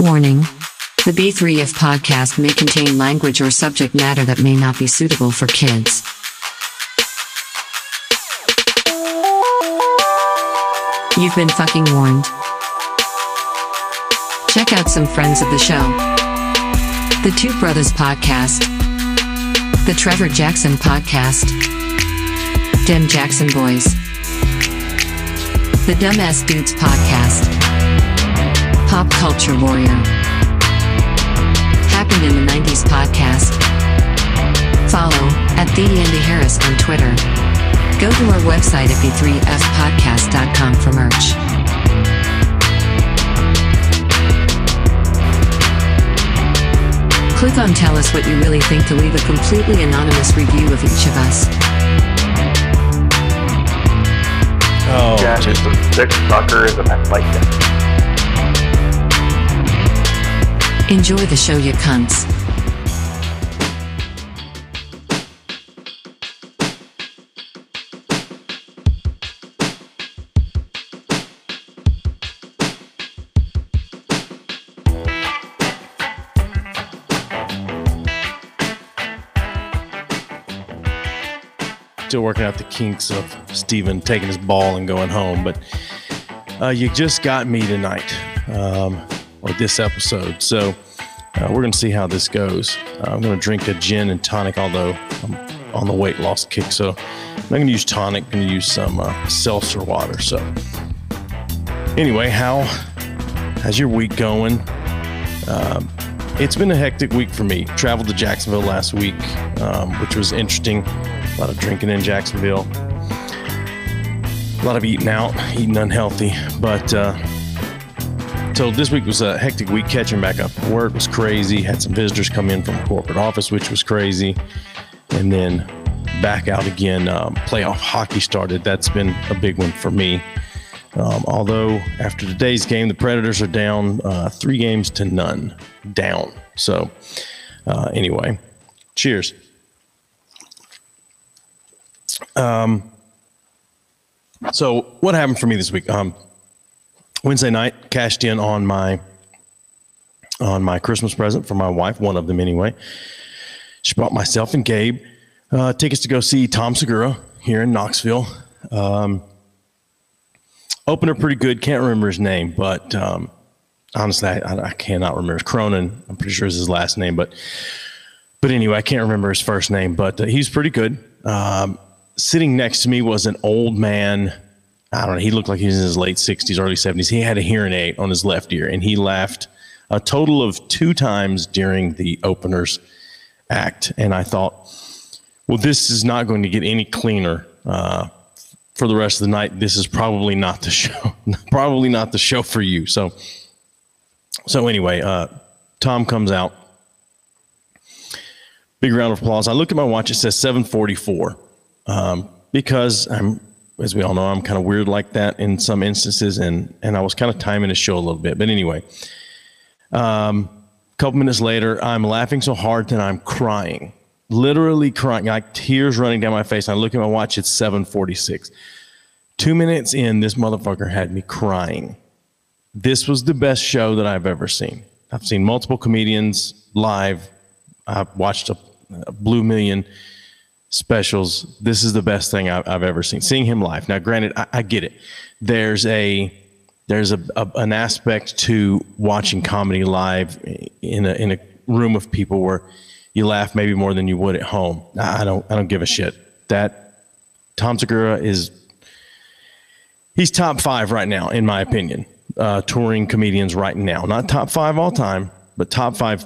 Warning. The B3F podcast may contain language or subject matter that may not be suitable for kids. You've been fucking warned. Check out some friends of the show The Two Brothers Podcast, The Trevor Jackson Podcast, Dem Jackson Boys, The Dumbass Dudes Podcast, Pop Culture Warrior, Happened in the 90s Podcast. Follow at The Andy Harris on Twitter. Go to our website at b3fpodcast.com for merch. Click on Tell Us What You Really Think to leave a completely anonymous review of each of us. Oh, Yeah, just- just a sick suckers and I like it. Enjoy the show, you cunts. still working out the kinks of Steven taking his ball and going home. But uh, you just got me tonight, um, or this episode. So uh, we're going to see how this goes. Uh, I'm going to drink a gin and tonic, although I'm on the weight loss kick. So I'm not going to use tonic, I'm going to use some uh, seltzer water. So anyway, how how's your week going? Um, it's been a hectic week for me. Traveled to Jacksonville last week, um, which was interesting. A lot of drinking in Jacksonville. A lot of eating out, eating unhealthy. But uh, so this week was a hectic week catching back up. Work was crazy. Had some visitors come in from corporate office, which was crazy. And then back out again. Um, playoff hockey started. That's been a big one for me. Um, although after today's game, the Predators are down uh, three games to none, down. So uh, anyway, cheers. Um, so what happened for me this week? Um, Wednesday night, cashed in on my on my Christmas present for my wife, one of them anyway. She bought myself and Gabe uh, tickets to go see Tom Segura here in Knoxville. Um, opener pretty good. Can't remember his name, but um, honestly, I, I cannot remember. Cronin. I'm pretty sure is his last name, but but anyway, I can't remember his first name. But uh, he's pretty good. Um, sitting next to me was an old man. I don't know. He looked like he was in his late 60s, early 70s. He had a hearing aid on his left ear, and he laughed a total of two times during the opener's act. And I thought, well, this is not going to get any cleaner uh, for the rest of the night. This is probably not the show. probably not the show for you. So, so anyway, uh, Tom comes out. Big round of applause. I look at my watch. It says 744 um, because I'm, as we all know, I'm kind of weird like that in some instances, and and I was kind of timing the show a little bit. But anyway, um, a couple minutes later, I'm laughing so hard that I'm crying, literally crying, like tears running down my face. I look at my watch; it's 7:46. Two minutes in, this motherfucker had me crying. This was the best show that I've ever seen. I've seen multiple comedians live. I've watched a, a Blue Million specials. This is the best thing I've, I've ever seen. Seeing him live. Now, granted, I, I get it. There's a there's a, a an aspect to watching comedy live in a in a room of people where you laugh maybe more than you would at home. I I don't I don't give a shit. That Tom Segura is he's top five right now, in my opinion. Uh, touring comedians right now, not top five all time, but top five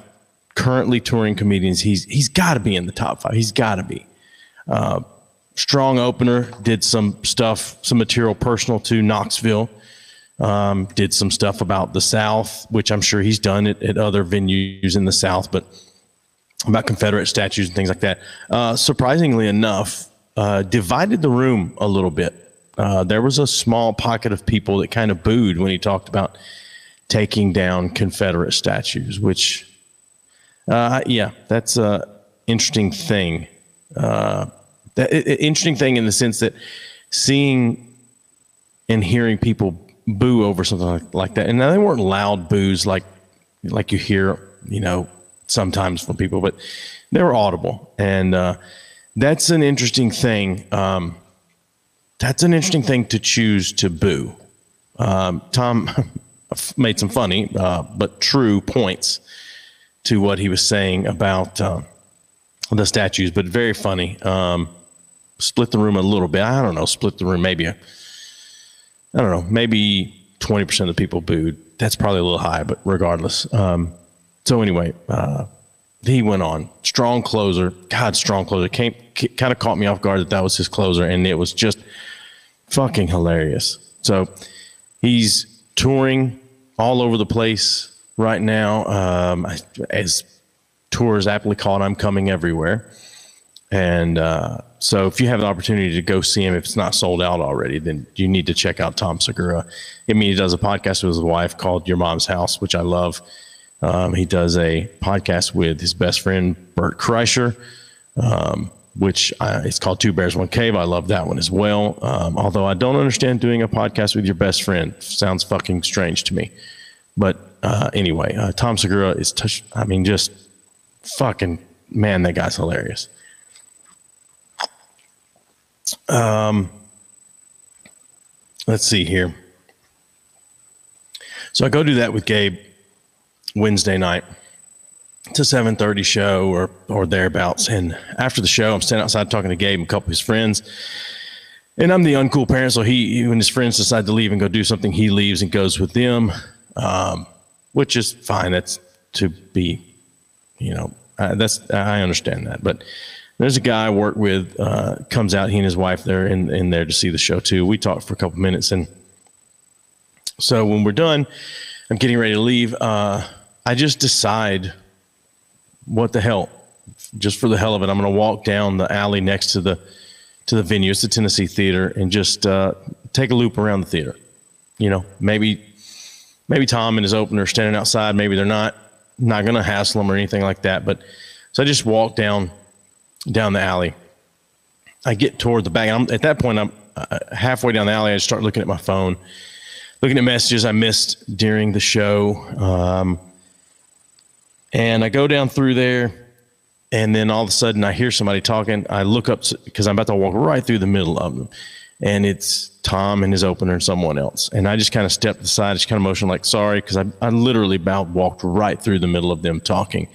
currently touring comedians. He's he's got to be in the top five. He's got to be. Uh, strong opener. Did some stuff, some material personal to Knoxville. Um, did some stuff about the South, which I'm sure he's done it at other venues in the South, but about Confederate statues and things like that. Uh, surprisingly enough, uh, divided the room a little bit. Uh, there was a small pocket of people that kind of booed when he talked about taking down Confederate statues, which, uh, yeah, that's a interesting thing. Uh, that, interesting thing in the sense that seeing and hearing people boo over something like, like that, and now they weren't loud boos like like you hear, you know, sometimes from people, but they were audible. And uh, that's an interesting thing. Um, that's an interesting thing to choose to boo. Um, Tom made some funny uh, but true points to what he was saying about uh, the statues, but very funny. Um, split the room a little bit. I don't know, split the room maybe. I don't know, maybe twenty percent of the people booed. That's probably a little high, but regardless. Um, so anyway, uh, he went on strong closer. God, strong closer. Came kind of caught me off guard that that was his closer, and it was just fucking hilarious. So he's touring all over the place right now. Um, as tours aptly called, I'm coming everywhere. And uh, so if you have the opportunity to go see him, if it's not sold out already, then you need to check out Tom Segura. I mean, he does a podcast with his wife called Your Mom's House, which I love. Um, he does a podcast with his best friend, Bert Kreischer, um, which I, it's called Two Bears, One Cave. I love that one as well. Um, although I don't understand doing a podcast with your best friend. Sounds fucking strange to me. But uh, anyway, uh, Tom Segura is, touch, I mean, just fucking, man, that guy's hilarious. Um, let's see here. So I go do that with Gabe Wednesday night. It's a 7:30 show or or thereabouts. And after the show, I'm standing outside talking to Gabe and a couple of his friends. And I'm the uncool parent, so he when his friends decide to leave and go do something, he leaves and goes with them, um, which is fine. That's to be, you know, uh, that's I understand that. But there's a guy I work with uh, comes out. He and his wife they're in in there to see the show too. We talked for a couple minutes, and so when we're done, I'm getting ready to leave. Uh, I just decide what the hell, just for the hell of it, I'm going to walk down the alley next to the to the venue. It's the Tennessee Theater, and just uh, take a loop around the theater. You know, maybe maybe Tom and his opener standing outside. Maybe they're not. Not to hassle them or anything like that. But so I just walk down down the alley. I get toward the back. I'm, at that point, I'm uh, halfway down the alley. I start looking at my phone, looking at messages I missed during the show. Um, and I go down through there, and then all of a sudden I hear somebody talking. I look up because I'm about to walk right through the middle of them, and it's Tom and his opener and someone else. And I just kind of stepped aside, just kind of motion like sorry, because I, I literally about walked right through the middle of them talking.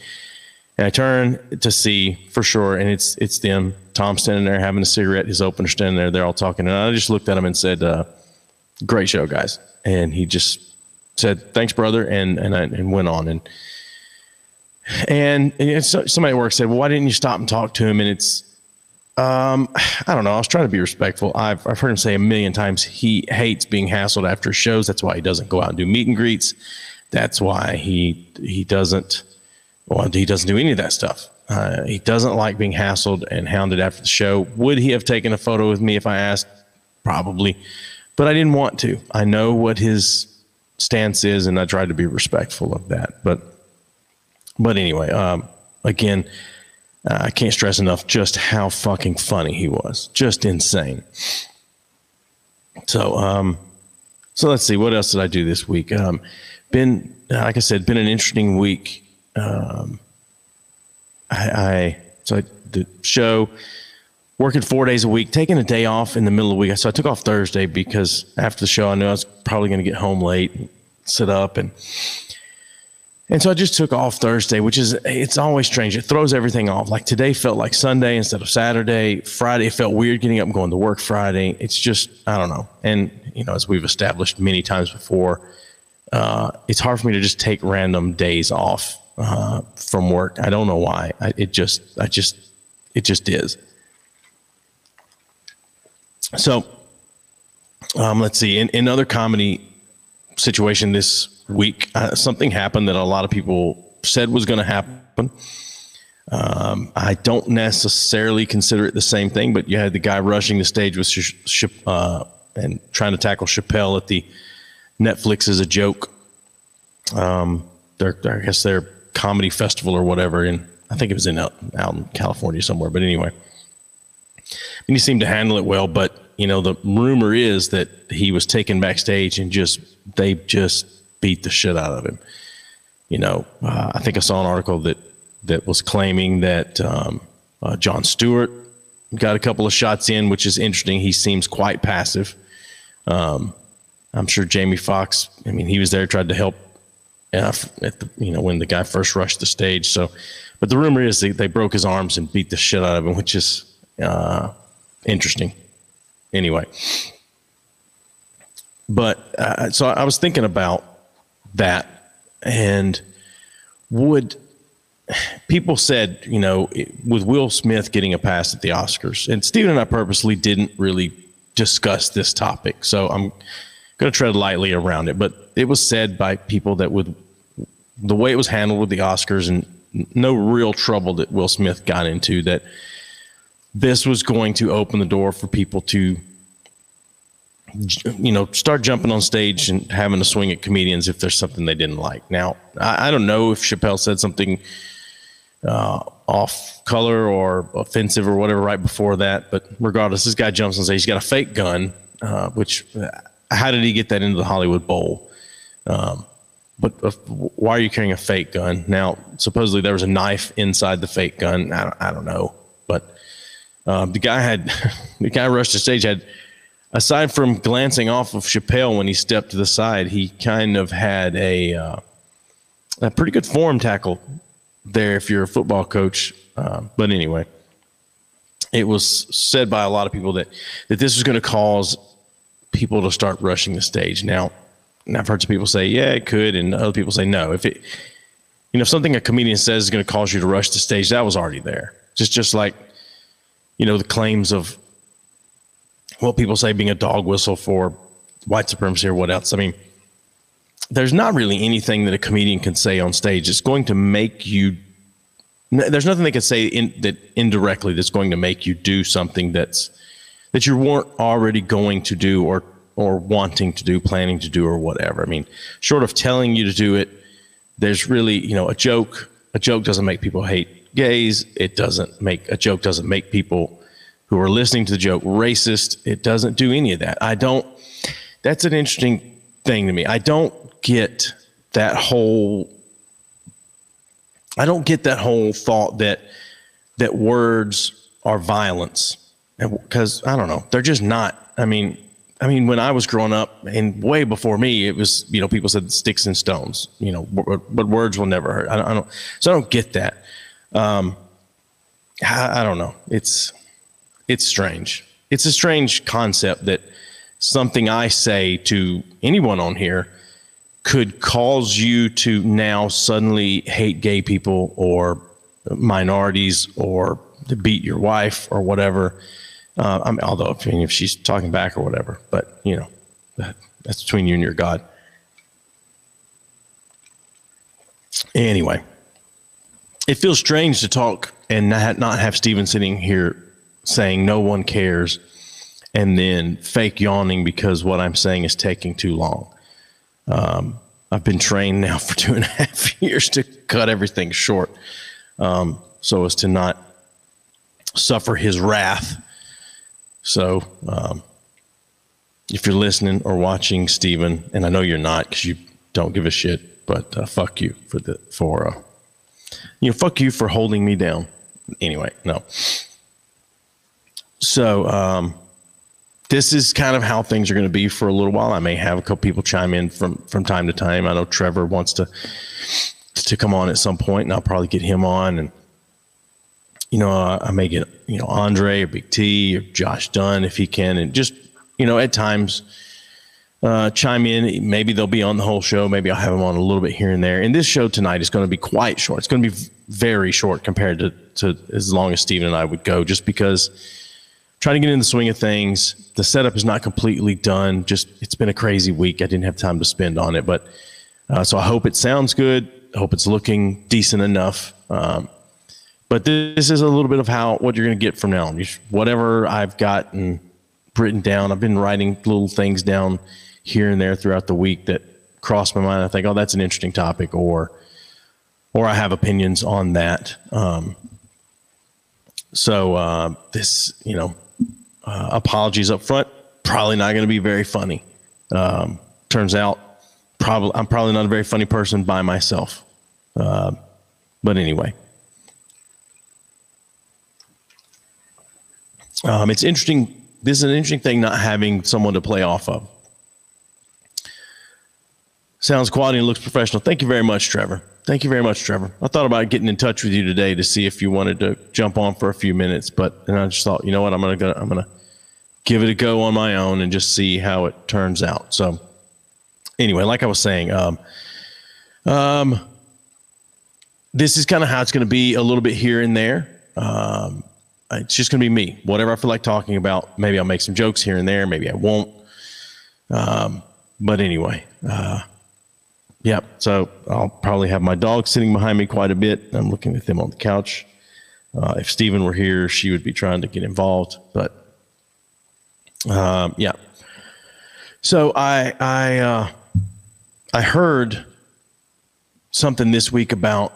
And I turn to see for sure, and it's it's them. Tom standing there having a cigarette, his opener standing there. They're all talking, and I just looked at him and said, uh, "Great show, guys." And he just said, "Thanks, brother," and and I, and went on. And and, and so, somebody at work said, "Well, why didn't you stop and talk to him?" And it's, um, I don't know. I was trying to be respectful. I've I've heard him say a million times he hates being hassled after shows. That's why he doesn't go out and do meet and greets. That's why he he doesn't. Well, he doesn't do any of that stuff. Uh, he doesn't like being hassled and hounded after the show. Would he have taken a photo with me if I asked? Probably, but I didn't want to. I know what his stance is, and I tried to be respectful of that. But but anyway, um, again, uh, I can't stress enough just how fucking funny he was. Just insane. So, um, so let's see. What else did I do this week? Um, been, like I said, been an interesting week. Um, I, I so I, the show working four days a week, taking a day off in the middle of the week. So I took off Thursday because after the show, I knew I was probably going to get home late, sit up, and and so I just took off Thursday, which is, it's always strange. It throws everything off. Like today felt like Sunday instead of Saturday. Friday, it felt weird getting up and going to work Friday. It's just, I don't know. And, you know, as we've established many times before, uh, it's hard for me to just take random days off uh, from work. I don't know why. I, it just, I just, it just is. So, um, let's see. In, in other comedy situation this week, uh, something happened that a lot of people said was going to happen. Um, I don't necessarily consider it the same thing, but you had the guy rushing the stage with uh, and trying to tackle Chappelle at the Netflix as a joke. Um, their, I guess their comedy festival or whatever, and I think it was in out, out in California somewhere. But anyway, and he seemed to handle it well. But you know, the rumor is that he was taken backstage and just they just beat the shit out of him. you know, uh, I think I saw an article that that was claiming that um, uh, Jon Stewart got a couple of shots in, which is interesting. He seems quite passive. Um, I'm sure Jamie Foxx. I mean, he was there, tried to help uh, at the you know when the guy first rushed the stage. So, but the rumor is they, they broke his arms and beat the shit out of him, which is uh, interesting. Anyway, but uh, so I was thinking about that, and would people said, you know, with Will Smith getting a pass at the Oscars, and Steven and I purposely didn't really discuss this topic, so I'm going to tread lightly around it. But it was said by people that with the way it was handled with the Oscars and no real trouble that Will Smith got into, that this was going to open the door for people to you know, start jumping on stage and having a swing at comedians if there's something they didn't like. Now, I, I don't know if Chappelle said something uh, off color or offensive or whatever right before that, but regardless, this guy jumps on stage. He's got a fake gun, uh, which uh, how did he get that into the Hollywood Bowl? Um, but uh, why are you carrying a fake gun? Now, supposedly there was a knife inside the fake gun. I don't, I don't know, um, the guy had the guy rushed the stage had aside from glancing off of Chappelle when he stepped to the side, he kind of had a uh, a pretty good form tackle there if you're a football coach. Uh, but anyway, it was said by a lot of people that that this was going to cause people to start rushing the stage. Now, I've heard some people say, yeah, it could, and other people say no. If it, you know, if something a comedian says is going to cause you to rush the stage, that was already there. Just just like, you know, the claims of what people say being a dog whistle for white supremacy or what else. I mean, there's not really anything that a comedian can say on stage. It's going to make you. There's nothing they can say in, that indirectly that's going to make you do something that's that you weren't already going to do or or wanting to do, planning to do, or whatever. I mean, short of telling you to do it, there's really you know a joke. A joke doesn't make people hate gays. It doesn't make a joke doesn't make people who are listening to the joke racist. It doesn't do any of that. I don't, that's an interesting thing to me. I don't get that whole, I don't get that whole thought that, that words are violence because I don't know, they're just not. I mean, I mean, when I was growing up and way before me, it was, you know, people said sticks and stones, you know, but, words will never hurt. I don't, I don't, so I don't get that. Um, I, I don't know. It's, it's strange. It's a strange concept that something I say to anyone on here could cause you to now suddenly hate gay people or minorities or to beat your wife or whatever. Uh, I mean, although I mean, if she's talking back or whatever, but you know, that, that's between you and your God. Anyway, it feels strange to talk and not, not have Steven sitting here saying no one cares and then fake yawning because what I'm saying is taking too long. Um, I've been trained now for two and a half years to cut everything short um, so as to not suffer his wrath. So, um, if you're listening or watching, Steven, and I know you're not because you don't give a shit, but uh, fuck you for the for uh, you know fuck you for holding me down. Anyway, no. So um, this is kind of how things are going to be for a little while. I may have a couple people chime in from from time to time. I know Trevor wants to to come on at some point, and I'll probably get him on. And you know, I may get you know Andre or Big T or Josh Dunn if he can, and just you know at times uh, chime in. Maybe they'll be on the whole show. Maybe I'll have them on a little bit here and there. And this show tonight is going to be quite short. It's going to be very short compared to to as long as Steven and I would go, just because trying to get in the swing of things. The setup is not completely done. Just it's been a crazy week. I didn't have time to spend on it, but uh, so I hope it sounds good. I hope it's looking decent enough. Um, but this is a little bit of how what you're going to get from now on. Whatever I've gotten written down, I've been writing little things down here and there throughout the week that cross my mind. I think, oh, that's an interesting topic, or or I have opinions on that. Um, so uh, this, you know, uh, apologies up front. Probably not going to be very funny. Um, turns out, probably I'm probably not a very funny person by myself. Uh, but anyway, um, it's interesting. This is an interesting thing not having someone to play off of. Sounds quality and looks professional. Thank you very much, Trevor. Thank you very much, Trevor. I thought about getting in touch with you today to see if you wanted to jump on for a few minutes, but then I just thought, you know what, I'm gonna go, I'm gonna give it a go on my own and just see how it turns out. So, anyway, like I was saying, um, um, this is kind of how it's going to be a little bit here and there. Um, it's just going to be me. Whatever I feel like talking about. Maybe I'll make some jokes here and there. Maybe I won't. Um, but anyway, uh, yeah. So I'll probably have my dog sitting behind me quite a bit. I'm looking at them on the couch. Uh, if Stephen were here, she would be trying to get involved. But um, yeah. So I I uh, I heard something this week about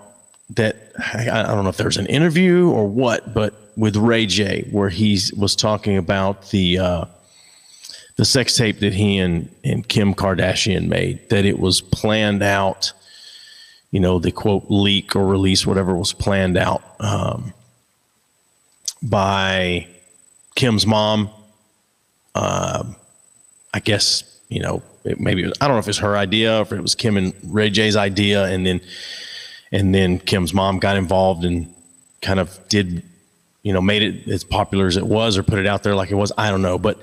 that. I, I don't know if there was an interview or what, but with Ray J, where he was talking about the uh, the sex tape that he and, and Kim Kardashian made, that it was planned out, you know, the quote leak or release, whatever was planned out um, by Kim's mom. Uh, I guess, you know, it maybe, was, I don't know if it's her idea or if it was Kim and Ray J's idea. And then, and then Kim's mom got involved and kind of did, you know, made it as popular as it was or put it out there like it was. I don't know. But,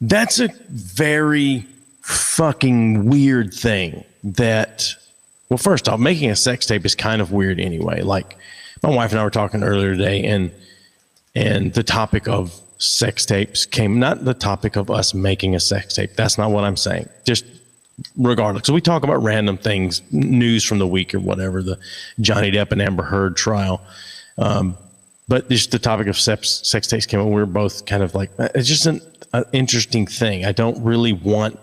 that's a very fucking weird thing that, well, first off, making a sex tape is kind of weird anyway. Like my wife and I were talking earlier today and, and the topic of sex tapes came, not the topic of us making a sex tape. That's not what I'm saying. Just regardless. So we talk about random things, news from the week or whatever, the Johnny Depp and Amber Heard trial. Um, but just the topic of sex, sex tapes came up. We were both kind of like, it's just an an interesting thing. I don't really want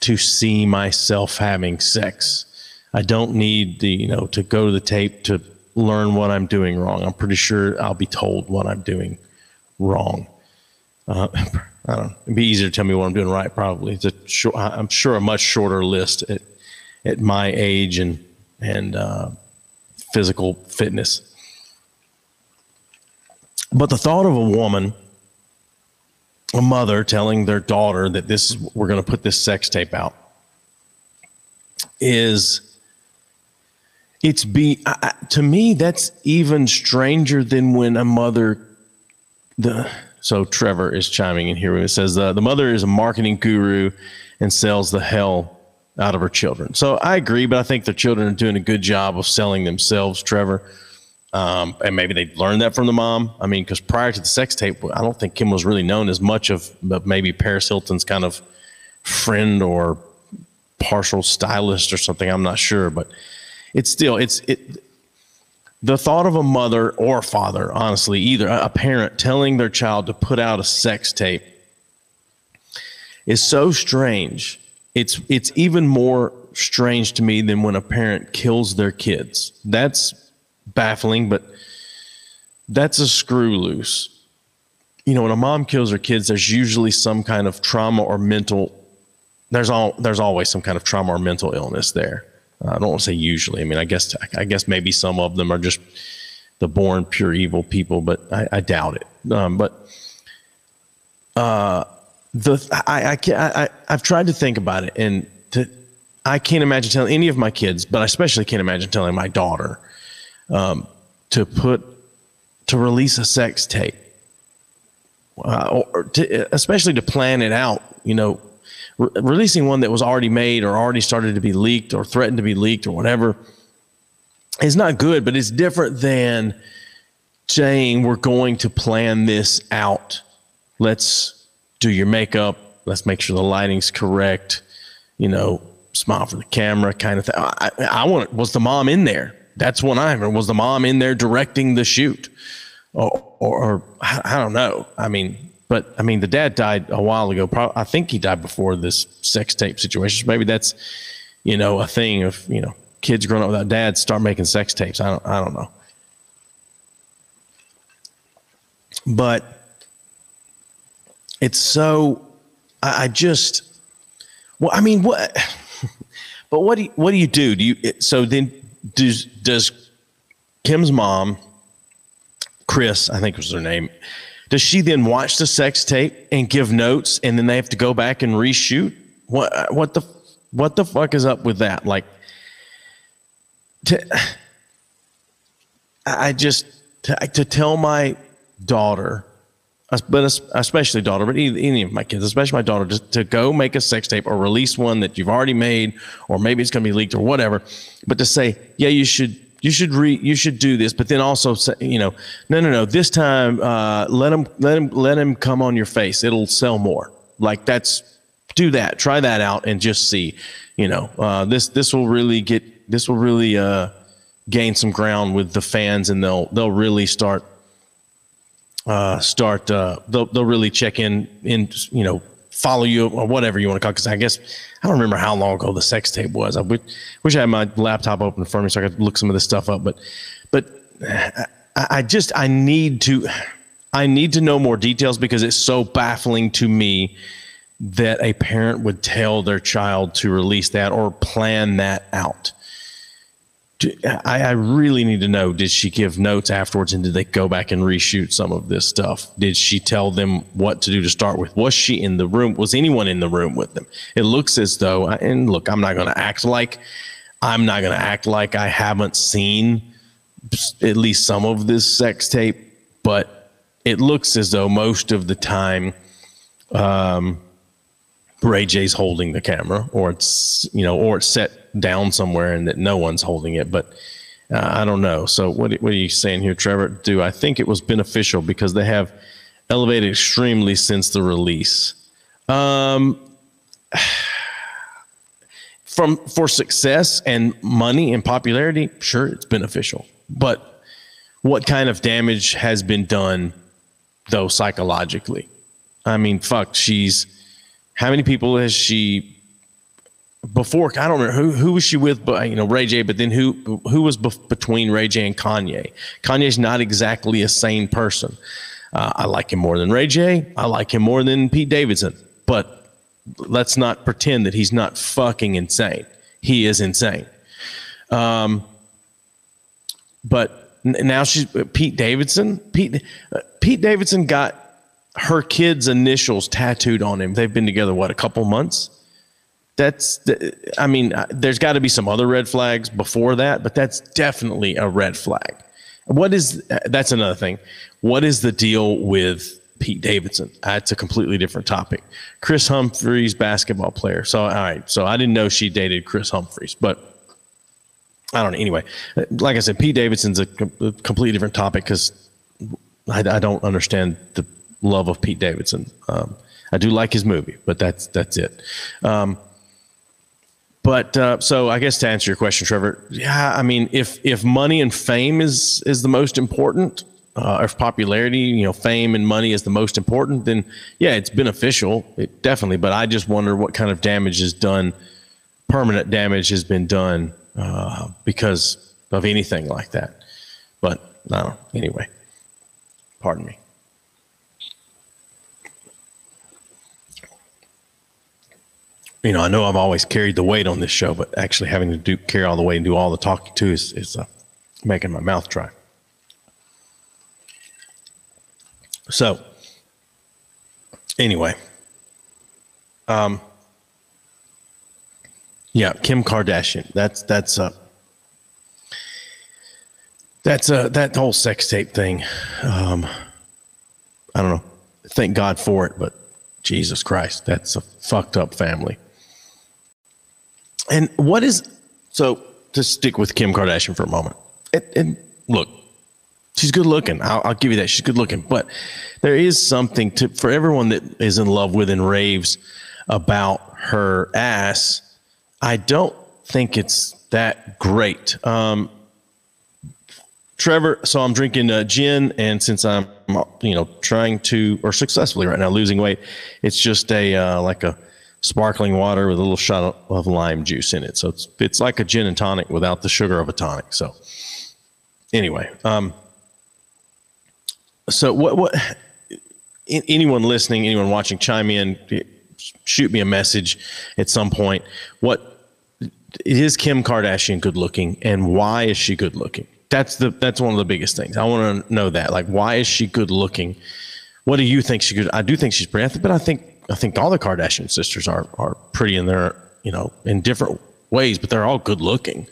to see myself having sex. I don't need the, you know, to go to the tape to learn what I'm doing wrong. I'm pretty sure I'll be told what I'm doing wrong. Uh, I don't know. It'd be easier to tell me what I'm doing right, probably. It's a short, I'm sure a much shorter list at, at my age and, and uh, physical fitness. But the thought of a woman a mother telling their daughter that this is we're going to put this sex tape out is it's be I, to me that's even stranger than when a mother the so Trevor is chiming in here it says the, the mother is a marketing guru and sells the hell out of her children. So I agree, but I think the children are doing a good job of selling themselves, Trevor. Um, and maybe they learned that from the mom. I mean, because prior to the sex tape, I don't think Kim was really known as much of, maybe Paris Hilton's kind of friend or partial stylist or something. I'm not sure, but it's still it's it. The thought of a mother or father, honestly, either a parent telling their child to put out a sex tape is so strange. It's it's even more strange to me than when a parent kills their kids. That's baffling, but that's a screw loose. You know, when a mom kills her kids, there's usually some kind of trauma or mental. There's all there's always some kind of trauma or mental illness there. Uh, I don't want to say usually. I mean, I guess I guess maybe some of them are just the born pure evil people, but I, I doubt it. Um, but uh, the I I, can't, I I've tried to think about it, and to, I can't imagine telling any of my kids, but I especially can't imagine telling my daughter um, to put to release a sex tape, uh, or to, especially to plan it out. You know, re- releasing one that was already made or already started to be leaked or threatened to be leaked or whatever is not good. But it's different than saying we're going to plan this out. Let's do your makeup. Let's make sure the lighting's correct. You know, smile for the camera, kind of thing. I, I want was the mom in there that's one I remember. Was the mom in there directing the shoot? Or, or, or, I don't know. I mean, but I mean, the dad died a while ago. Probably, I think he died before this sex tape situation. So maybe that's, you know, a thing of, you know, kids growing up without dads start making sex tapes. I don't, I don't know. But it's so, I, I just, well, I mean, what, but what do you, what do you do? Do you, so then does does Kim's mom, Kris, I think was her name, does she then watch the sex tape and give notes, and then they have to go back and reshoot? What what the what the fuck is up with that? Like, to, I just to, to tell my daughter, but especially daughter, but any of my kids, especially my daughter, to, to go make a sex tape or release one that you've already made, or maybe it's going to be leaked or whatever, but to say, yeah, you should you should re you should do this but then also say you know no no no this time uh, let him let him let him come on your face. It'll sell more. Like that's do that try that out and just see you know uh, this this will really get this will really uh, gain some ground with the fans and they'll they'll really start uh, start uh, they'll, they'll really check in in you know follow you or whatever you want to call because I guess I don't remember how long ago the sex tape was. I wish, wish I had my laptop open for me so I could look some of this stuff up. But but I, I just I need to I need to know more details because it's so baffling to me that a parent would tell their child to release that or plan that out. I, I, really need to know did she give notes afterwards and did they go back and reshoot some of this stuff? Did she tell them what to do to start with? Was she in the room? Was anyone in the room with them? It looks as though, and look, I'm not going to act like I'm not going to act like I haven't seen at least some of this sex tape, but it looks as though most of the time, um, Ray J's holding the camera, or it's you know, or it's set down somewhere and that no one's holding it. But uh, I don't know. So what what are you saying here, Trevor? Do I think it was beneficial because they have elevated extremely since the release? Um, from for success and money and popularity, sure, it's beneficial. But what kind of damage has been done, though psychologically? I mean, fuck, she's how many people has she before? I don't remember who who was she with, but you know Ray J. But then who who was bef- between Ray J and Kanye? Kanye's not exactly a sane person. Uh, I like him more than Ray J. I like him more than Pete Davidson. But let's not pretend that he's not fucking insane. He is insane. Um, but now she's Pete Davidson. Pete uh, Pete Davidson got her kid's initials tattooed on him. They've been together what a couple months. That's I mean, uh, there's got to be some other red flags before that, but that's definitely a red flag. What is uh, that's another thing. What is the deal with Pete Davidson? That's a completely different topic. Kris Humphries basketball player. So all right, so I didn't know she dated Kris Humphries but I don't know. Anyway, like I said, Pete Davidson's a, a completely different topic because I, I, don't understand the love of Pete Davidson. Um, I do like his movie, but that's that's it. Um, but uh, so I guess to answer your question, Trevor, yeah, I mean, if if money and fame is is the most important, uh, if popularity, you know, fame and money is the most important, then yeah, it's beneficial, it, definitely. But I just wonder what kind of damage is done, permanent damage has been done uh, because of anything like that. But don't. Anyway, pardon me. You know, I know I've always carried the weight on this show, but actually having to do carry all the weight and do all the talking too is, is uh, making my mouth dry. So, anyway, um, yeah, Kim Kardashian. That's that's uh, that's uh, that whole sex tape thing. Um, I don't know. Thank God for it, but Jesus Christ, that's a fucked up family. And what is so to stick with Kim Kardashian for a moment? And, and look, she's good looking. I'll, I'll, give you that. She's good looking, but there is something to for everyone that is in love with and raves about her ass. I don't think it's that great. Um, Trevor, so I'm drinking uh, gin, and since I'm you know trying to or successfully right now losing weight, it's just a uh, like a sparkling water with a little shot of lime juice in it. So it's it's like a gin and tonic without the sugar of a tonic. So anyway, um, so what what anyone listening, anyone watching, chime in, shoot me a message at some point. What is Kim Kardashian good looking, and why is she good looking? That's the that's one of the biggest things. I want to know that. Like, why is she good looking? What do you think she could? I do think she's pretty, but I think I think all the Kardashian sisters are are pretty in their you know in different ways, but they're all good looking.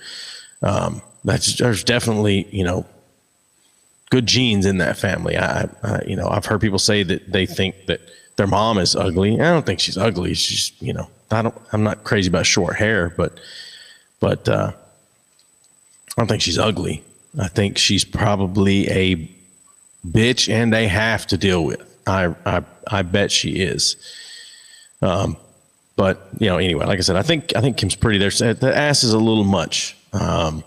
Um, that's there's definitely you know good genes in that family. I, I you know I've heard people say that they think that their mom is ugly. I don't think she's ugly. She's you know I don't I'm not crazy about short hair, but but uh, I don't think she's ugly. I think she's probably a bitch and they have to deal with. I I I bet she is. Um, but you know, anyway, like I said, I think I think Kim's pretty. There, the ass is a little much. Um,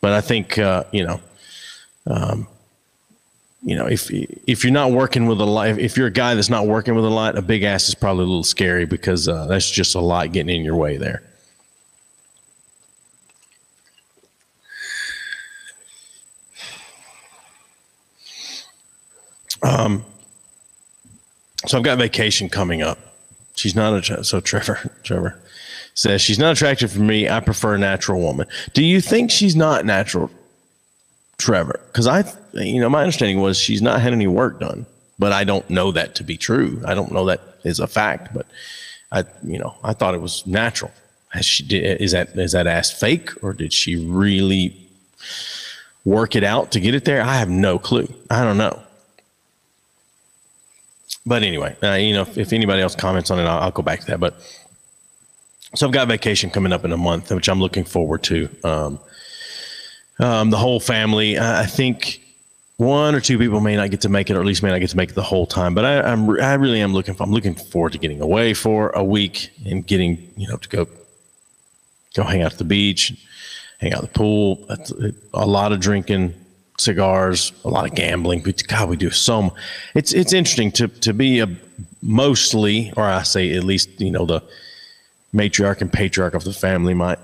but I think uh, you know, um, you know, if if you're not working with a lot, if you're a guy that's not working with a lot, a big ass is probably a little scary because uh, that's just a lot getting in your way there. Um, so I've got vacation coming up. She's not a so Trevor. Trevor says she's not attractive for me. I prefer a natural woman. Do you think she's not natural, Trevor? Because I, you know, my understanding was she's not had any work done, but I don't know that to be true. I don't know that is a fact, but I, you know, I thought it was natural. Has she is that is that ass fake or did she really work it out to get it there? I have no clue. I don't know. But anyway, uh, you know, if, if, anybody else comments on it, I'll, I'll, go back to that. But so I've got vacation coming up in a month, which I'm looking forward to. Um, um, the whole family, I think one or two people may not get to make it, or at least may not get to make it the whole time. But I, am I really am looking for, I'm looking forward to getting away for a week and getting you know to go go hang out at the beach, hang out at the pool. A lot of drinking, cigars, a lot of gambling. But God, we do so. Much. It's it's interesting to to be a mostly, or I say at least, you know, the matriarch and patriarch of the family. My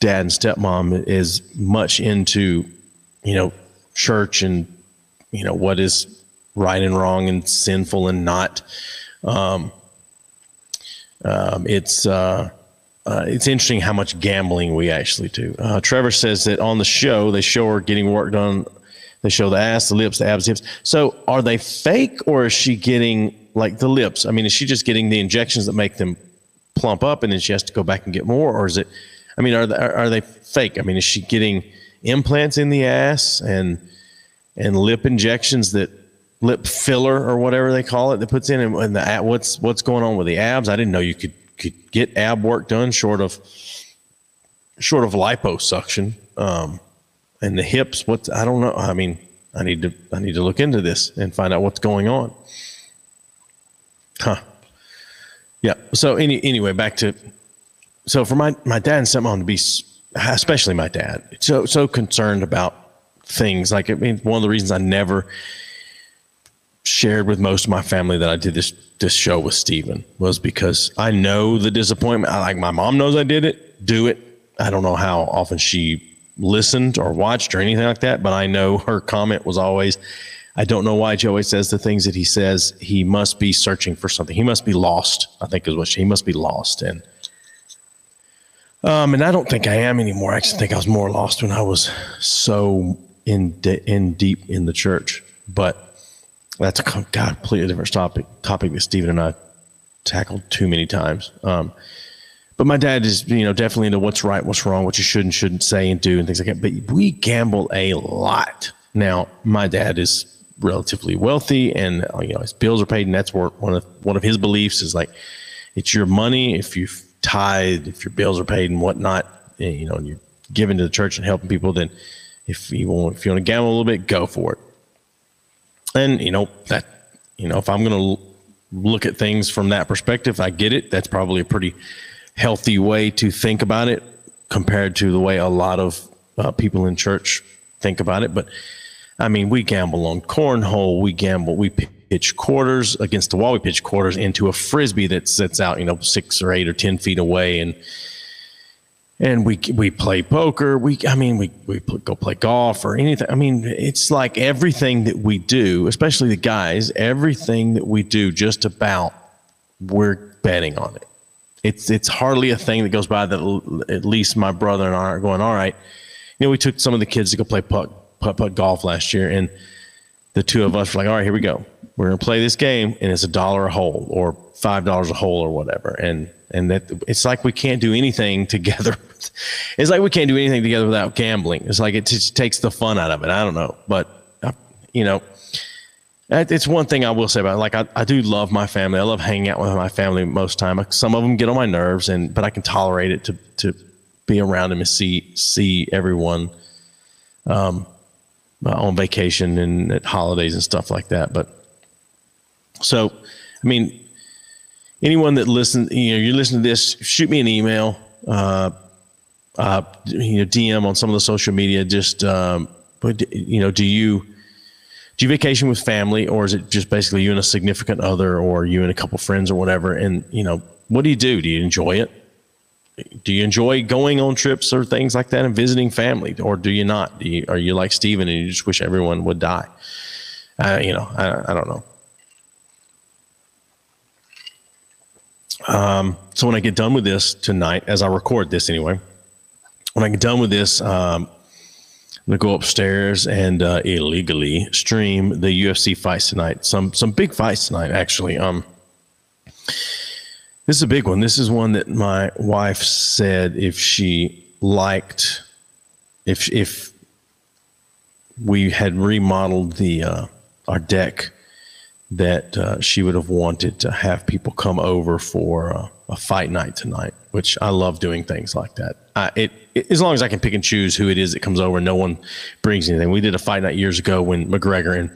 dad and stepmom is much into, you know, church and you know what is right and wrong and sinful and not. Um, um, it's uh, uh, it's interesting how much gambling we actually do. Uh, Trevor says that on the show they show her getting work done they show the ass, the lips, the abs, the hips. So are they fake or is she getting like the lips? I mean, is she just getting the injections that make them plump up and then she has to go back and get more? Or is it, I mean, are they, are they fake? I mean, is she getting implants in the ass and, and lip injections that lip filler or whatever they call it that puts in and, and the what's, what's going on with the abs? I didn't know you could, could get ab work done short of, short of liposuction. Um, and the hips. What I don't know. I mean, I need to I need to look into this and find out what's going on. Huh. Yeah. So any anyway, back to so for my my dad and stepmom to be especially my dad so so concerned about things like I mean one of the reasons I never shared with most of my family that I did this this show with Steven was because I know the disappointment. I like my mom knows I did it, do it. I don't know how often she listened or watched or anything like that, but I know her comment was always, I don't know why Joey says the things that he says. He must be searching for something. He must be lost. I think is what she, he must be lost. And um, and I don't think I am anymore. I actually think I was more lost when I was so in de- in deep in the church. But that's a completely different topic topic that Stephen and I tackled too many times. Um, but my dad is, you know, definitely into what's right, what's wrong, what you should and shouldn't say and do and things like that. But we gamble a lot. Now, my dad is relatively wealthy and you know his bills are paid and that's one of one of his beliefs is like it's your money if you've tithe if your bills are paid and whatnot eh, you know and you're giving to the church and helping people then if you want if you want to gamble a little bit go for it and you know that you know if i'm going to look at things from that perspective i get it that's probably a pretty healthy way to think about it compared to the way a lot of uh, people in church think about it. But I mean, we gamble on cornhole, we gamble, we pitch quarters against the wall, we pitch quarters into a frisbee that sits out, you know, six or eight or 10 feet away. And, and we, we play poker. We, I mean, we, we go play golf or anything. I mean, it's like everything that we do, especially the guys, everything that we do just about we're betting on it it's it's hardly a thing that goes by that l- at least my brother and I are going. All right, you know, we took some of the kids to go play putt putt putt golf last year, and the two of us were like, all right, here we go. We're gonna play this game, and it's a dollar a hole or five dollars a hole or whatever, and and that it's like we can't do anything together. it's like we can't do anything together without gambling. It's like it just takes the fun out of it. I don't know, but uh, you know, it's one thing I will say about it. Like I, I do love my family. I love hanging out with my family most time. Some of them get on my nerves, and but I can tolerate it to to be around them and see see everyone um, uh, on vacation and at holidays and stuff like that. But so, I mean, anyone that listens, you know, you're listening to this, shoot me an email, uh, uh, you know, DM on some of the social media. Just, um, but you know, do you do you vacation with family, or is it just basically you and a significant other, or you and a couple friends, or whatever? And you know, what do you do? Do you enjoy it? Do you enjoy going on trips or things like that and visiting family, or do you not? Do you, are you like Steven and you just wish everyone would die? Uh, you know, I, I don't know. Um, so when I get done with this tonight, as I record this anyway, when I get done with this, um, Gonna go upstairs and uh, illegally stream the UFC fights tonight. Some some big fights tonight, actually. Um, this is a big one. This is one that my wife said if she liked, if if we had remodeled the uh, our deck that uh, she would have wanted to have people come over for uh, a fight night tonight, which I love doing things like that. I, it as long as I can pick and choose who it is that comes over, no one brings anything. We did a fight night years ago when McGregor and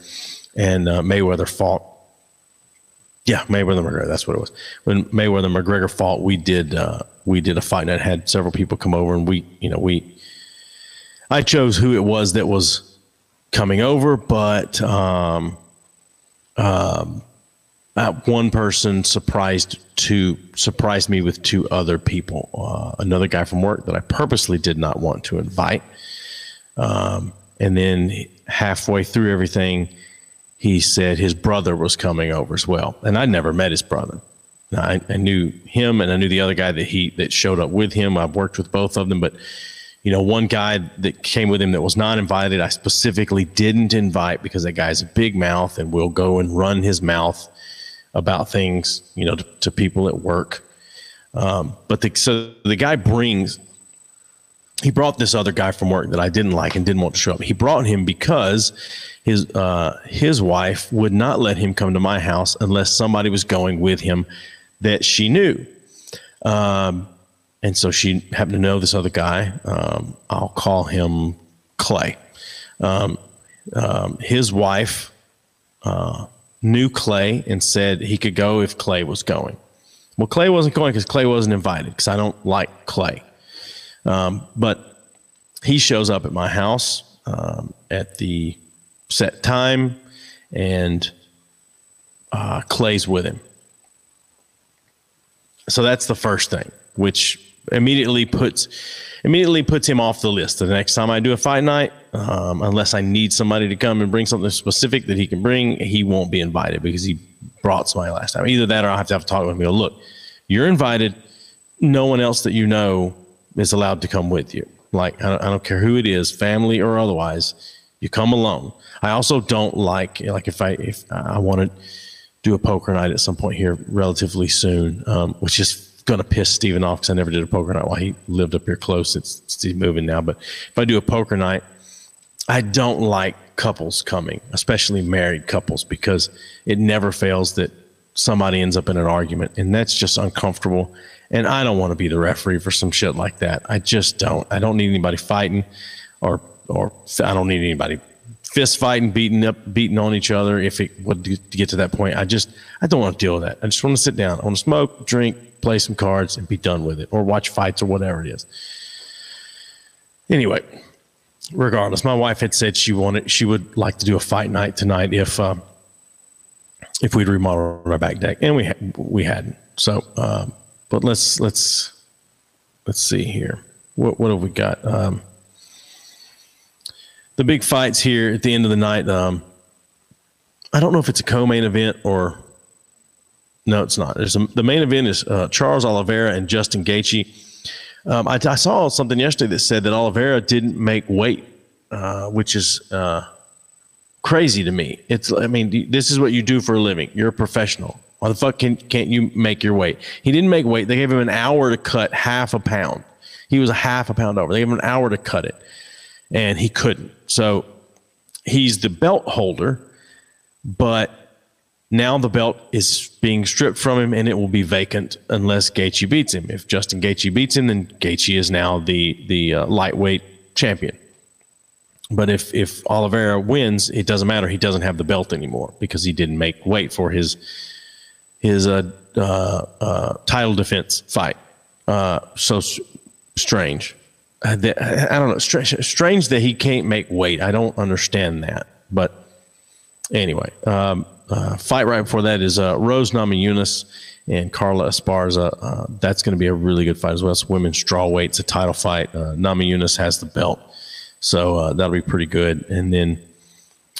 and uh, Mayweather fought. Yeah, Mayweather McGregor. That's what it was. When Mayweather McGregor fought, we did uh, we did a fight night. Had several people come over, and we you know we. I chose who it was that was coming over, but um, uh, one person surprised to surprised me with two other people. Uh, another guy from work that I purposely did not want to invite, um, and then halfway through everything, he said his brother was coming over as well, and I never met his brother. I, I knew him, and I knew the other guy that he that showed up with him. I've worked with both of them, but you know, one guy that came with him that was not invited, I specifically didn't invite because that guy's a big mouth and will go and run his mouth about things, you know, to, to people at work. Um, but the, so the guy brings, he brought this other guy from work that I didn't like and didn't want to show up. He brought him because his uh, his wife would not let him come to my house unless somebody was going with him that she knew. Um, and so she happened to know this other guy. Um, I'll call him Clay. Um, um, his wife uh, knew Clay and said he could go if Clay was going. Well, Clay wasn't going because Clay wasn't invited because I don't like Clay. Um, but he shows up at my house um, at the set time, and uh, Clay's with him. So that's the first thing, which immediately puts immediately puts him off the list. The next time I do a fight night, um, unless I need somebody to come and bring something specific that he can bring, he won't be invited because he brought somebody last time. Either that, or I will have to have a talk with him. Go, look, you're invited. No one else that you know is allowed to come with you. Like I don't, I don't care who it is, family or otherwise. You come alone. I also don't like like if I if I want to do a poker night at some point here relatively soon, um, which is going to piss Steven off because I never did a poker night while he lived up here close. It's, it's moving now, but if I do a poker night, I don't like couples coming, especially married couples, because it never fails that somebody ends up in an argument, and that's just uncomfortable. And I don't want to be the referee for some shit like that. I just don't. I don't need anybody fighting, or or I don't need anybody fist fighting, beating up, beating on each other. If it would get to that point, I just I don't want to deal with that. I just want to sit down. I want to smoke, drink, play some cards, and be done with it, or watch fights or whatever it is. Anyway, regardless, my wife had said she wanted she would like to do a fight night tonight if uh, if we'd remodel our back deck, and we ha- we hadn't. So, uh, but let's let's let's see here. What what have we got? Um, the big fights here at the end of the night. Um, I don't know if it's a co-main event or No, it's not. There's a, the main event is uh, Charles Oliveira and Justin Gaethje. Um, I, I, saw something yesterday that said that Oliveira didn't make weight, uh, which is uh, crazy to me. It's, I mean, this is what you do for a living. You're a professional. Why the fuck can, can't you make your weight? He didn't make weight. They gave him an hour to cut half a pound. He was a half a pound over. They gave him an hour to cut it, and he couldn't. So he's the belt holder, but now the belt is being stripped from him, and it will be vacant unless Gaethje beats him. If Justin Gaethje beats him, then Gaethje is now the the uh, lightweight champion. But if if Oliveira wins, it doesn't matter. He doesn't have the belt anymore because he didn't make weight for his his uh, uh, uh title defense fight. Uh, so strange. Uh, I don't know. Strange, strange that he can't make weight. I don't understand that. But anyway, um, uh, fight right before that is uh, Rose Namajunas and Carla Esparza. Uh, that's going to be a really good fight as well. It's women's straw weight. It's a title fight. Uh, Namajunas has the belt, so uh, that'll be pretty good. And then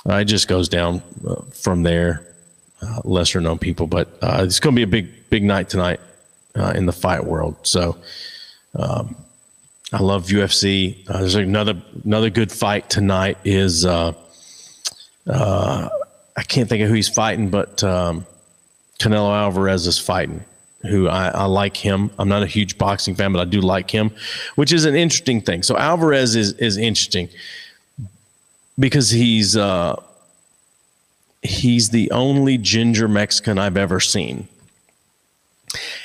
uh, it just goes down uh, from there. lesser known people, but it's going to be a big, big night tonight in the fight world. So. Um, I love UFC. there's another another good fight tonight. Is uh, I can't think of who he's fighting, but um, Canelo Alvarez is fighting. Who I, I, like him. I'm not a huge boxing fan, but I do like him, which is an interesting thing. So Alvarez is is interesting because he's uh, he's the only ginger Mexican I've ever seen.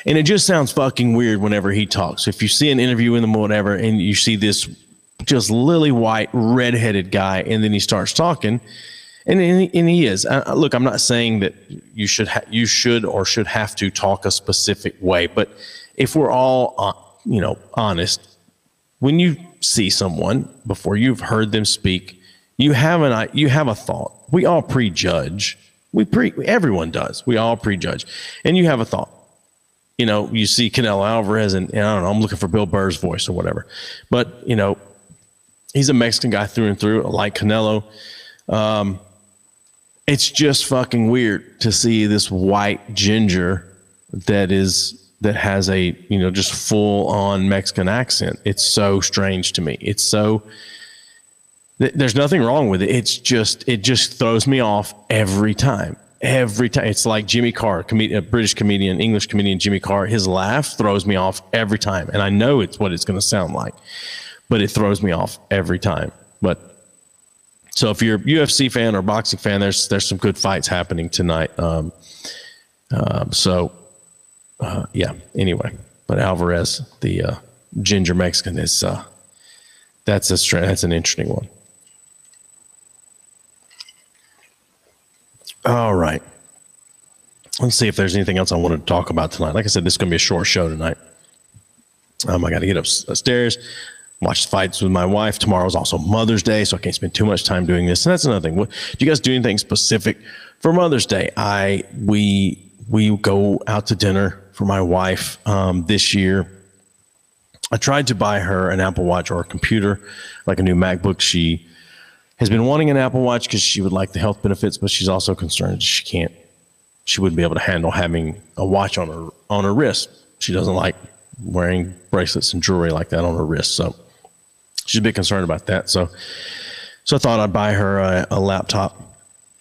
And it just sounds fucking weird whenever he talks. If you see an interview in the whatever, and you see this just lily white, redheaded guy, and then he starts talking, and and, he is. Uh, look, I'm not saying that you should ha- you should or should have to talk a specific way, but if we're all uh, you know honest, when you see someone before you've heard them speak, you have an you have a thought. We all prejudge. We pre everyone does. We all prejudge, and you have a thought. You know, you see Canelo Alvarez, and, and I don't know. I'm looking for Bill Burr's voice or whatever, but you know, he's a Mexican guy through and through, like Canelo. Um, it's just fucking weird to see this white ginger that is that has a you know just full on Mexican accent. It's so strange to me. It's so there's nothing wrong with it. It's just it just throws me off every time. Every time it's like Jimmy Carr, a British comedian, English comedian Jimmy Carr. His laugh throws me off every time, and I know it's what it's going to sound like, but it throws me off every time. But so if you're a UFC fan or boxing fan, there's there's some good fights happening tonight. Um, um, so uh, yeah. Anyway, but Alvarez, the uh, ginger Mexican, is uh, that's a that's an interesting one. All right. Let's see if there's anything else I wanted to talk about tonight. Like I said, this is going to be a short show tonight. Um, I got to get upstairs, watch fights with my wife. Tomorrow is also Mother's Day, so I can't spend too much time doing this. And that's another thing. What, do you guys do anything specific for Mother's Day? I we we go out to dinner for my wife um, this year. I tried to buy her an Apple Watch or a computer, like a new MacBook. She has been wanting an Apple Watch because she would like the health benefits, but she's also concerned she can't. She wouldn't be able to handle having a watch on her on her wrist. She doesn't like wearing bracelets and jewelry like that on her wrist. So she's a bit concerned about that. So, so I thought I'd buy her a, a laptop,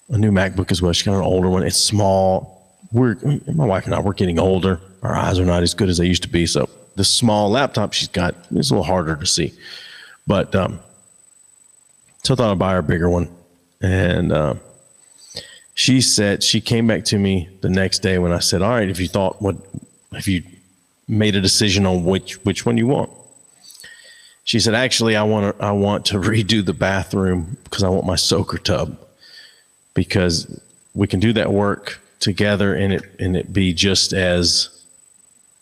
a new MacBook as well. She's got an older one. It's small. We're my wife and I. We're getting older. Our eyes are not as good as they used to be. So the small laptop she's got is a little harder to see. But um, so I thought I'd buy her a bigger one. And uh, she said she came back to me the next day when I said, "All right, if you thought what, if you made a decision on which which one you want." She said, "Actually, I want to I want to redo the bathroom because I want my soaker tub because we can do that work together and it and it be just as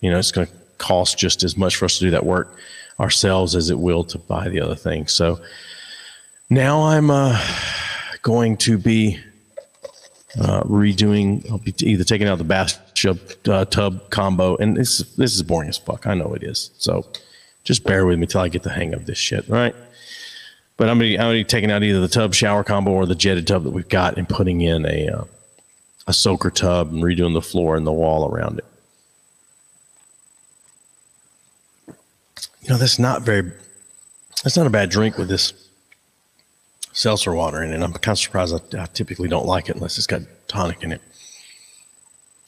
you know it's going to cost just as much for us to do that work ourselves as it will to buy the other thing." So now I'm uh, going to be uh, redoing. I'll be either taking out the bathtub uh, tub combo, and this this is boring as fuck. I know it is. So just bear with me till I get the hang of this shit, right? But I'm I'm gonna be taking out either the tub shower combo or the jetted tub that we've got and putting in a uh, a soaker tub and redoing the floor and the wall around it. You know, that's not very, that's not a bad drink with this seltzer water in it. I'm kind of surprised I, I typically don't like it unless it's got tonic in it.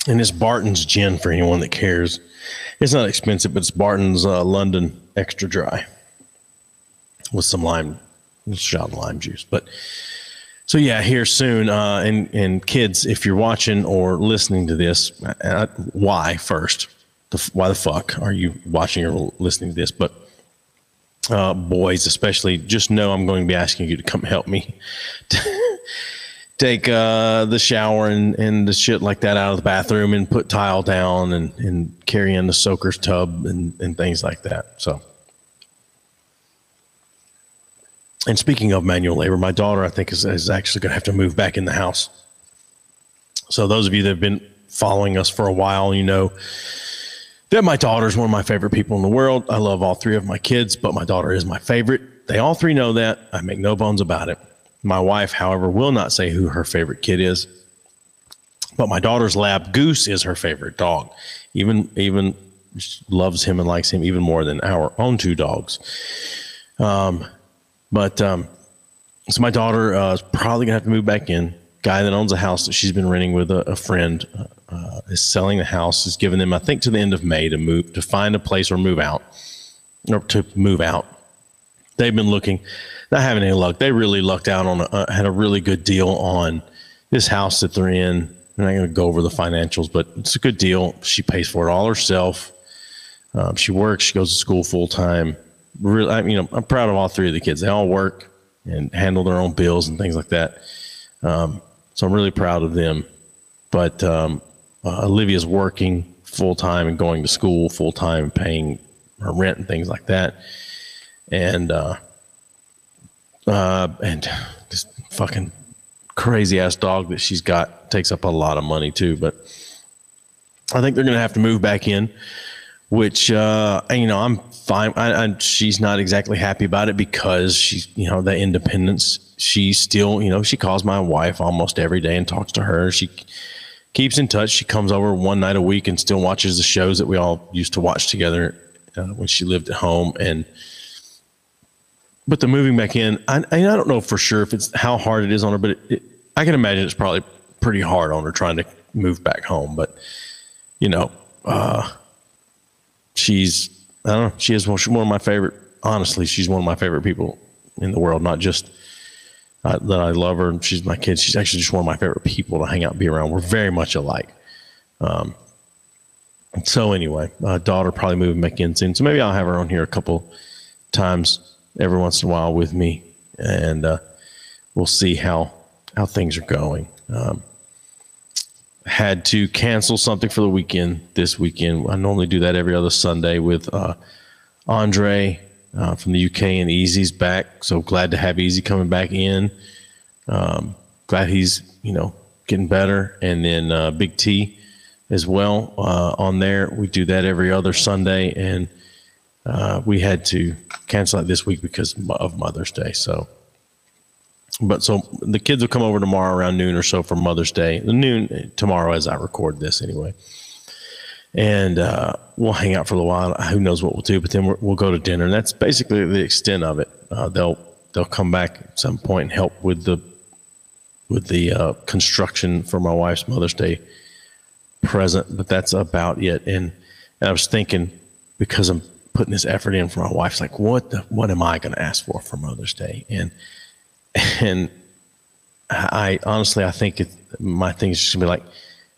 And it's Barton's gin for anyone that cares. It's not expensive, but it's Barton's uh, London Extra Dry with some lime, shot lime juice. But so yeah, here soon. Uh, and and kids, if you're watching or listening to this, uh, why first? The, why the fuck are you watching or listening to this? But uh, boys, especially, just know I'm going to be asking you to come help me take uh, the shower and, and the shit like that out of the bathroom and put tile down and, and carry in the soaker's tub and, and things like that. So, and speaking of manual labor, my daughter, I think, is, is actually going to have to move back in the house. So, those of you that have been following us for a while, you know that my daughter is one of my favorite people in the world. I love all three of my kids, but my daughter is my favorite. They all three know that. I make no bones about it. My wife, however, will not say who her favorite kid is. But my daughter's lab goose is her favorite dog. Even even loves him and likes him even more than our own two dogs. Um, but um, so my daughter uh, is probably gonna have to move back in. Guy that owns a house that she's been renting with a, a friend uh, is selling the house. Has given them, I think, to the end of May to move to find a place or move out or to move out. They've been looking not having any luck. They really lucked out on a, uh, had a really good deal on this house that they're in. I'm not going to go over the financials, but it's a good deal. She pays for it all herself. Um, she works. She goes to school full time. Really, I, you know, I'm proud of all three of the kids. They all work and handle their own bills and things like that. Um, so I'm really proud of them. But um, uh, Olivia's working full time and going to school full time, paying her rent and things like that. And uh, uh, and this fucking crazy ass dog that she's got takes up a lot of money too. But I think they're going to have to move back in, which, uh, you know, I'm fine. I, I, she's not exactly happy about it because she's, you know, the independence. She still, you know, she calls my wife almost every day and talks to her. She keeps in touch. She comes over one night a week and still watches the shows that we all used to watch together uh, when she lived at home. And, but the moving back in, I, I don't know for sure if it's how hard it is on her, but it, it, I can imagine it's probably pretty hard on her trying to move back home. But you know, uh, she's I don't know. She is one of my favorite. Honestly, she's one of my favorite people in the world. Not just uh, that I love her and she's my kid. She's actually just one of my favorite people to hang out, and be around. We're very much alike. Um, so anyway, uh, daughter probably moving back in soon. So maybe I'll have her on here a couple times every once in a while with me, and uh, we'll see how how things are going. Um, had to cancel something for the weekend this weekend. I normally do that every other Sunday with uh, Andre uh, from the UK and Easy's back. So glad to have Easy coming back in. Um, glad he's you know getting better, and then uh, Big T as well uh, on there. We do that every other Sunday, and uh, we had to cancel it this week because of Mother's Day. So, but so the kids will come over tomorrow around noon or so for Mother's Day. Noon tomorrow as I record this anyway. And uh, we'll hang out for a little while. Who knows what we'll do? But then we will go to dinner. And that's basically the extent of it. Uh, they'll they'll come back at some point and help with the with the uh, construction for my wife's Mother's Day present. But that's about it. And, and I was thinking because I'm putting this effort in for my wife's like, what the, what am I going to ask for for Mother's Day? And and I honestly, I think it, my thing is just gonna be like,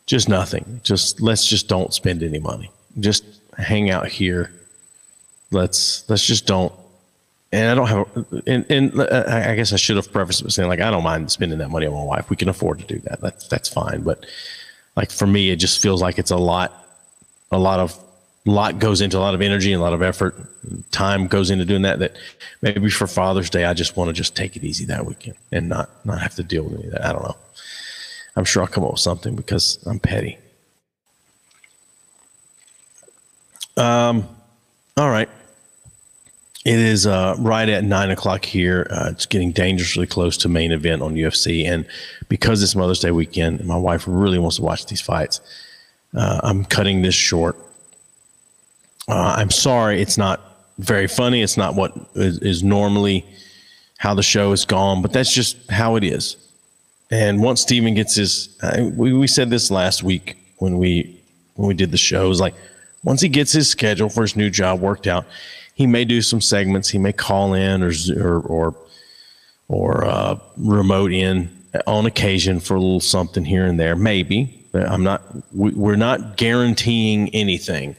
just nothing. Just let's just don't spend any money. Just hang out here. Let's let's just don't. And I don't have. And, and uh, I guess I should have prefaced it by saying like I don't mind spending that money on my wife. We can afford to do that. That's that's fine. But like for me, it just feels like it's a lot, a lot of lot goes into a lot of energy and a lot of effort time goes into doing that that maybe for father's day i just want to just take it easy that weekend and not not have to deal with any of that i don't know i'm sure i'll come up with something because i'm petty um all right It is uh, right at nine o'clock here. Uh, it's getting dangerously close to main event on UFC, and because it's Mother's Day weekend, my wife really wants to watch these fights. Uh, I'm cutting this short. Uh, I'm sorry, it's not very funny. It's not what is, is normally how the show is gone, but that's just how it is. And once Steven gets his, we, we said this last week when we when we did the show, it was like once he gets his schedule for his new job worked out, he may do some segments. He may call in or or or, or uh, remote in on occasion for a little something here and there. Maybe I'm not. We, we're not guaranteeing anything,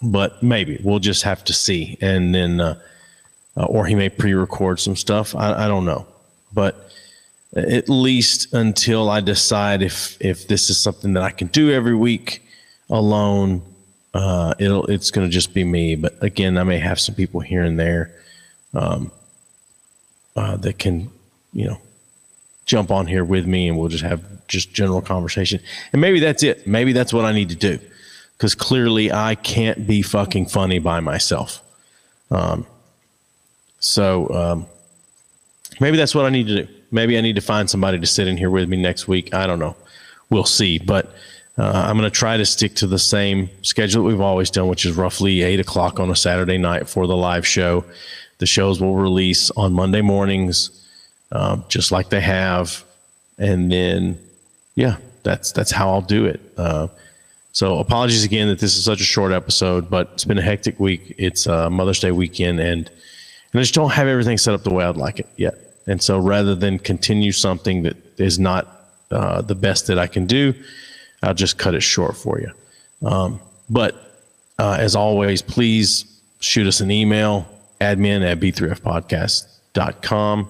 but maybe we'll just have to see. And then, uh, uh, or he may pre-record some stuff. I, I don't know, but at least until I decide if if this is something that I can do every week alone, uh, it'll it's going to just be me. But again, I may have some people here and there um, uh, that can, you know, jump on here with me, and we'll just have just general conversation. And maybe that's it. Maybe that's what I need to do, because clearly I can't be fucking funny by myself. Um, so um, maybe that's what I need to do. Maybe I need to find somebody to sit in here with me next week. I don't know. We'll see. But uh, I'm going to try to stick to the same schedule that we've always done, which is roughly eight o'clock on a Saturday night for the live show. The shows will release on Monday mornings, uh, just like they have, and then yeah, that's that's how I'll do it. Uh, so apologies again that this is such a short episode, but it's been a hectic week. It's uh, Mother's Day weekend, and and I just don't have everything set up the way I'd like it yet. And so rather than continue something that is not uh, the best that I can do, I'll just cut it short for you. Um, but uh, as always, please shoot us an email, admin at b3fpodcast.com.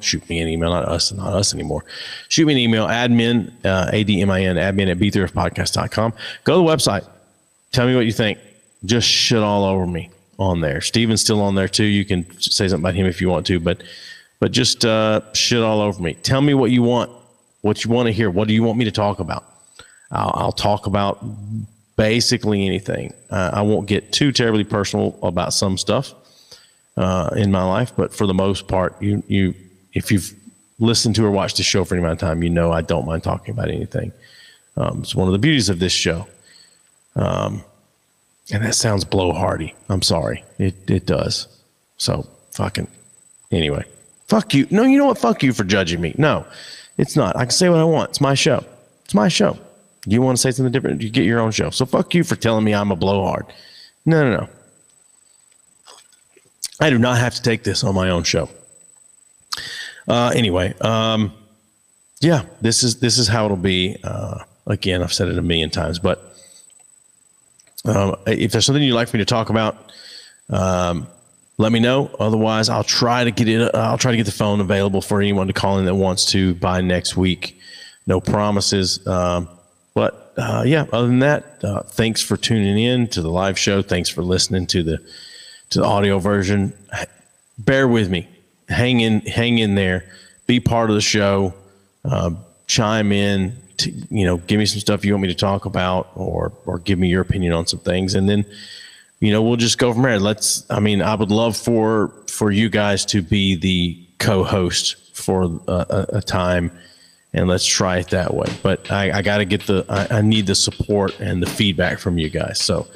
Shoot me an email, not us, not us anymore. Shoot me an email, admin, uh, A-D-M-I-N, admin at b3fpodcast.com. Go to the website. Tell me what you think. Just shit all over me on there. Steven's still on there too. You can say something about him if you want to, but but just uh, shit all over me. Tell me what you want, what you want to hear. What do you want me to talk about? I'll, I'll talk about basically anything. Uh, I won't get too terribly personal about some stuff uh, in my life, but for the most part, you you if you've listened to or watched the show for any amount of time, you know I don't mind talking about anything. Um, it's one of the beauties of this show. Um, and that sounds blowhardy. I'm sorry. It it does. So fucking anyway. Fuck you. No, you know what? Fuck you for judging me. No, it's not. I can say what I want. It's my show. It's my show. You want to say something different? You get your own show. So fuck you for telling me I'm a blowhard. No, no, no. I do not have to take this on my own show. Uh, anyway, um, yeah, this is this is how it'll be. Uh, again, I've said it a million times, but um, if there's something you'd like me to talk about, um, let me know. Otherwise, I'll try to get it. I'll try to get the phone available for anyone to call in that wants to by next week. No promises, um, but uh, yeah. Other than that, uh, thanks for tuning in to the live show. Thanks for listening to the to the audio version. Bear with me. Hang in. Hang in there. Be part of the show. Uh, chime in. To, you know, give me some stuff you want me to talk about, or or give me your opinion on some things, and then you know, we'll just go from there. Let's. I mean, I would love for for you guys to be the co-host for a, a time, and let's try it that way. But I, I got to get the. I, I, need the support and the feedback from you guys. So,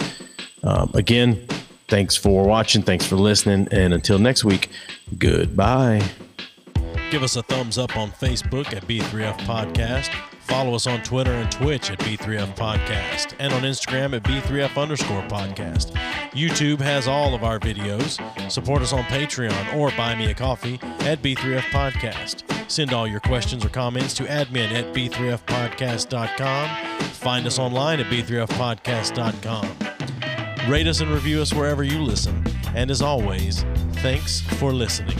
um, again, thanks for watching. Thanks for listening, and until next week, goodbye. Give us a thumbs up on Facebook at B3F Podcast. Follow us on Twitter and Twitch at B3F Podcast and on Instagram at B3F underscore podcast. YouTube has all of our videos. Support us on Patreon or buy me a coffee at B3F Podcast. Send all your questions or comments to admin at B3FPodcast.com. Find us online at B3FPodcast.com. Rate us and review us wherever you listen. And as always, thanks for listening.